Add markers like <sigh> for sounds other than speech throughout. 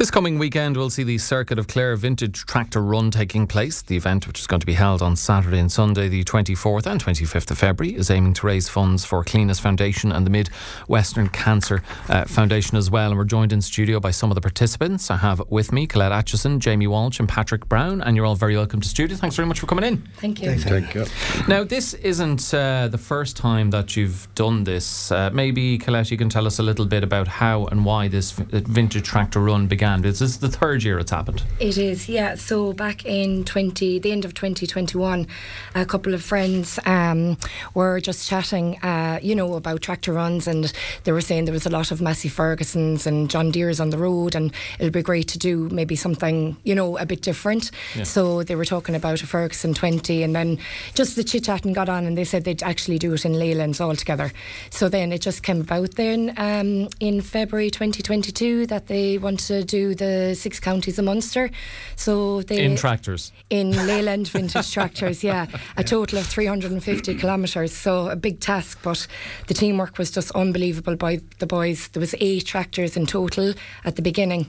This coming weekend, we'll see the Circuit of Clare Vintage Tractor Run taking place. The event, which is going to be held on Saturday and Sunday, the 24th and 25th of February, is aiming to raise funds for Cliona's Foundation and the Mid Western Cancer uh, Foundation as well. And we're joined in studio by some of the participants. I have with me Colette Acheson, Jamie Walsh, and Patrick Browne. And you're all very welcome to studio. Thanks very much for coming in. Thank you. Thank you. Now, this isn't uh, the first time that you've done this. Uh, maybe, Colette, you can tell us a little bit about how and why this v- Vintage Tractor Run began. This is the third year it's happened. It is, yeah. So back in 20, the end of 2021, a couple of friends um, were just chatting, uh, you know, about tractor runs, and they were saying there was a lot of Massey Fergusons and John Deere's on the road, and it'll be great to do maybe something, you know, a bit different. Yeah. So they were talking about a Ferguson 20, and then just the chit chatting got on, and they said they'd actually do it in Leylands altogether. So then it just came about then um, in February 2022 that they wanted to do the six counties of Munster. So they In tractors. in Leyland vintage <laughs> tractors, yeah, a total of 350 kilometres. So a big task, but the teamwork was just unbelievable by the boys. There was eight tractors in total at the beginning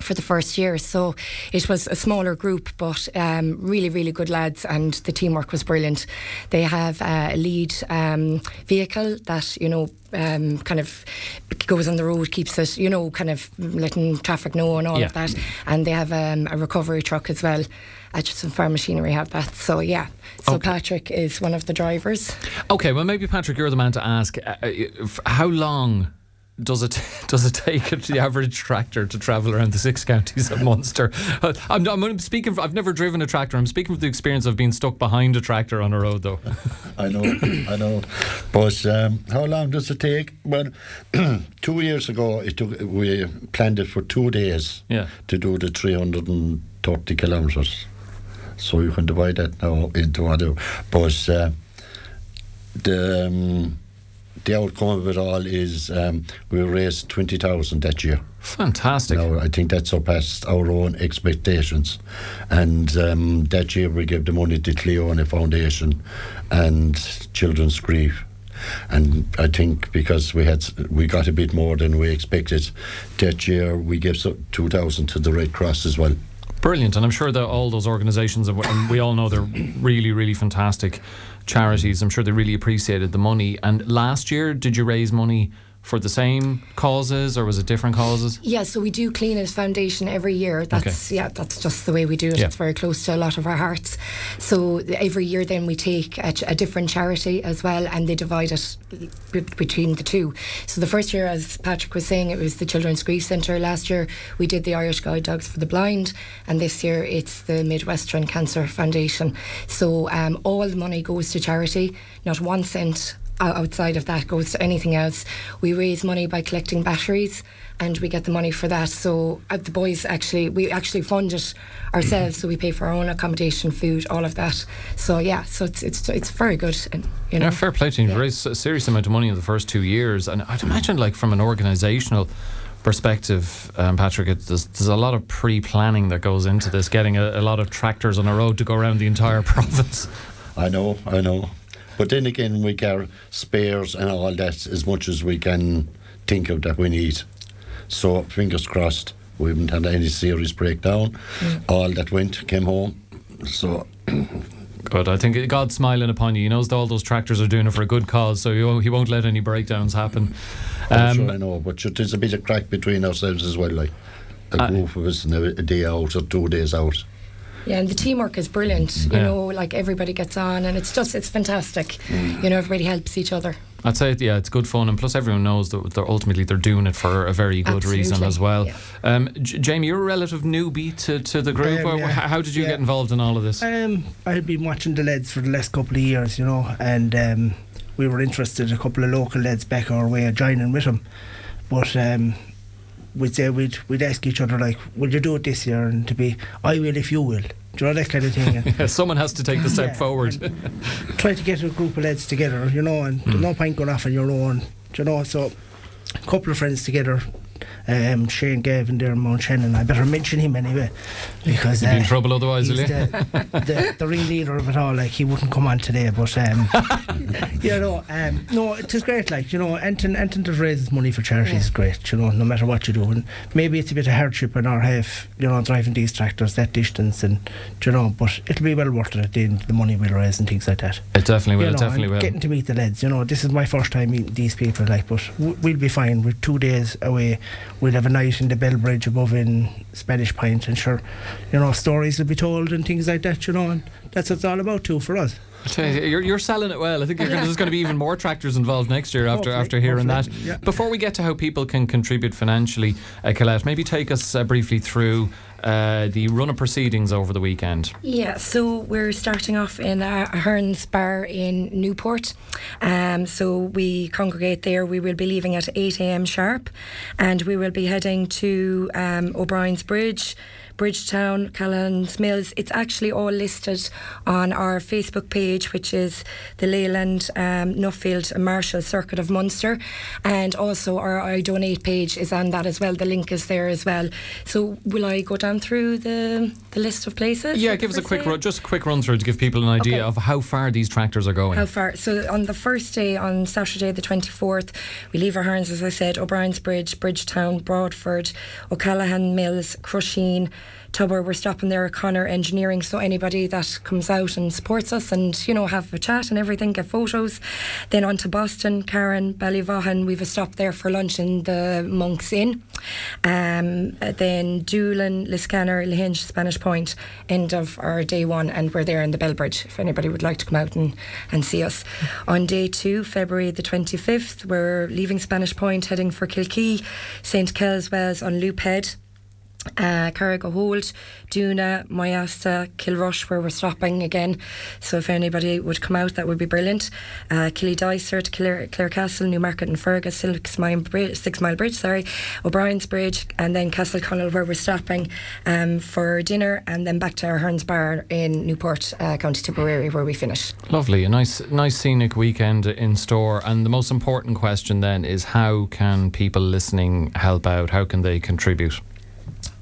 for the first year. So it was a smaller group, but um, really, really good lads, and the teamwork was brilliant. They have uh, a lead um, vehicle that, you know, um, kind of goes on the road, keeps it, you know, kind of letting traffic know and all Yeah. of that. And they have um, a recovery truck as well. Acheson Farm Machinery have that. So, yeah. So Okay. Patrick is one of the drivers. Okay, well, maybe Patrick, you're the man to ask. Uh, uh, how long does it <laughs> does it take the average tractor to travel around the six counties of Munster? Uh, I'm, I'm speaking. I've never driven a tractor. I'm speaking from the experience of being stuck behind a tractor on a road, though. <laughs> I know, I know. But um, how long does it take? Well, <clears throat> two years ago, it took. We planned it for two days Yeah. to do the 330 kilometres. So you can divide that now into other. But uh, the um, the outcome of it all is um, we raised 20,000 that year. Fantastic. Now, I think that surpassed our own expectations. And um, that year we gave the money to Cliona Foundation and Children's Grief. And I think because we had we got a bit more than we expected, that year we gave so- 2,000 to the Red Cross as well. Brilliant, and I'm sure that all those organisations, and we all know they're really, really fantastic charities. I'm sure they really appreciated the money. And last year, did you raise money for the same causes, or was it different causes? Yeah, so we do clean Cliona's Foundation every year. That's yeah, that's just the way we do it. Yeah. It's very close to a lot of our hearts. So every year, then we take a, a different charity as well, and they divide it b- between the two. So the first year, as Patrick was saying, it was the Children's Grief Centre. Last year, we did the Irish Guide Dogs for the Blind, and this year it's the Midwestern Cancer Foundation. So um, all the money goes to charity, not one cent outside of that goes to anything else. We raise money by collecting batteries and we get the money for that. So uh, the boys actually, we actually fund it ourselves. So we pay for our own accommodation, food, all of that. So yeah, so it's it's it's very good. And, you know, Yeah, fair play to you. You Yeah. raised a serious amount of money in the first two years, and I'd imagine, like from an organisational perspective, um, Patrick, it, there's, there's a lot of pre-planning that goes into this, getting a, a lot of tractors on a road to go around the entire <laughs> province. I know, I know. But then again, we get spares and all that as much as we can think of that we need. So fingers crossed, we haven't had any serious breakdown. All that went came home. So <clears throat> Good. I think God's smiling upon you. He knows that all those tractors are doing it for a good cause, so he won't, he won't let any breakdowns happen. I'm Um, sure I know, but there's a bit of crack between ourselves as well. Like a Uh, group of us, and a, a day out or two days out. Yeah, and the teamwork is brilliant. You Yeah. know, like everybody gets on, and it's just it's fantastic. You know, everybody helps each other. I'd say, yeah, it's good fun, and plus everyone knows that they're ultimately they're doing it for a very good reason as well. yeah. Um, J- Jamie, you're a relative newbie to, to the group. am, Or yeah. How did you Yeah. get involved in all of this? Um, I've been watching the lads for the last couple of years, you know, and um, we were interested, a couple of local lads back our way, of joining with them. But um, we'd say we'd, we'd ask each other, like, will you do it this year? And to be, I will if you will. Do you know, that kind of thing. <laughs> And Someone has to take the step Yeah, forward. try to get a group of lads together, you know, and there's no point going off on your own, do you know. So, a couple of friends together um, Shane Gavin there in Mount Shannon. I better <laughs> mention him anyway because You'll be in uh, trouble otherwise, will he's you? the, the, the ringleader of it all. Like he wouldn't come on today, but um, <laughs> you know, um, no, it is great. Like you know, anything, anything that raises money for charity is great. You know, no matter what you do, and maybe it's a bit of hardship on our half. You know, driving these tractors that distance, and you know, but it'll be well worth it at the end. The money we'll raise and things like that. It definitely will. you it definitely will. Getting to meet the lads, you know, this is my first time meeting these people, like, but w- we'll be fine. We're two days away. We'll have a night in the Bellbridge above in Spanish Point, and sure, you know, stories will be told and things like that, you know, and that's what it's all about too for us. I tell you, You're, you're selling it well. I think you're gonna, there's going to be even more tractors involved next year after Hopefully, after hearing that. yeah. Before we get to how people can contribute financially, uh, Colette, maybe take us uh, briefly through uh, the run of proceedings over the weekend. Yeah, so we're starting off in uh, Hearns Bar in Newport. Um, so we congregate there. We will be leaving at 8 a.m. sharp, and we will be heading to um, O'Brien's Bridge. Bridgetown, Callahan's Mills. It's actually all listed on our Facebook page, which is the Leyland, um, Nuffield and Marshall Circuit of Munster. And also our I Donate page is on that as well. The link is there as well. So will I go down through the, the list of places? Yeah, give us a quick run, just a quick run through to give people an idea Okay. of how far these tractors are going. How far? So on the first day, on Saturday the 24th, we leave our Hearns, as I said, O'Brien's Bridge, Bridgetown, Broadford, O'Callaghan Mills, Crusheen, Tubber. We're stopping there at Connor Engineering. So anybody that comes out and supports us and, you know, have a chat and everything, get photos. Then on to Boston, Carron, Ballyvaughan. We've a stop there for lunch in the Monks Inn. Um, then Doolin, Liscannor, Lahinch, Spanish Point, end of our day one, and we're there in the Bellbridge if anybody would like to come out and, and see us. On day two, February the 25th, we're leaving Spanish Point, heading for Kilkee, St. Kells Wells on Loophead uh, Carrigaholt, Duna, Moyasta, Kilrush, where we're stopping again. So if anybody would come out, that would be brilliant. Uh, Kildysart, Clare, Castle, Newmarket-on-Fergus, Six Mile Bridge, Six Mile Bridge, sorry, O'Brien's Bridge, and then Castle Connell, where we're stopping um, for dinner, and then back to our Hearns Bar in Newport, uh, County Tipperary, where we finish. Lovely, a nice, nice scenic weekend in store. And the most important question then is how can people listening help out? How can they contribute?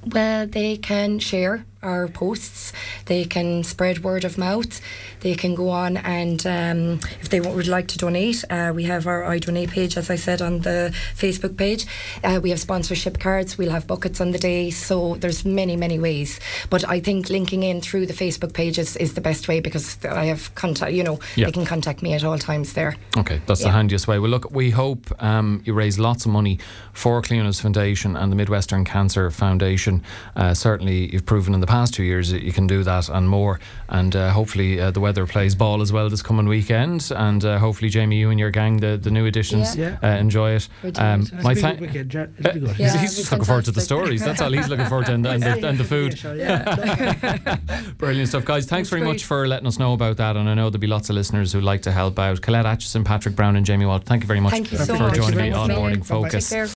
Well, they can share our posts. They can spread word of mouth. They can go on and um, if they would like to donate, uh, we have our I Donate page, as I said, on the Facebook page. Uh, we have sponsorship cards. We'll have buckets on the day. So there's many, many ways. But I think linking in through the Facebook page is, is the best way because I have contact. You know, Yeah. they can contact me at all times there. Okay, that's the handiest way. Well, look, we hope um, you raise lots of money for Cliona's Foundation and the Midwestern Cancer Foundation. Uh, certainly, you've proven in the past two years you can do that and more. And uh, hopefully, uh, the weather plays ball as well this coming weekend. And uh, hopefully, Jamie, you and your gang, the, the new additions, Yeah. uh, enjoy it. Um, doing my It'll thank- good weekend, Jar- it'll be good. He's, Yeah, he's just looking forward to the stories. That's all he's looking forward to, and, and, the, and the food. Yeah. <laughs> Brilliant stuff, guys. Thanks very much for letting us know about that. And I know there'll be lots of listeners who'd like to help out. Colette Acheson, Patrick Browne, and Jamie Walt, thank you very much Thank you for so much. joining me on Morning Focus. Take care.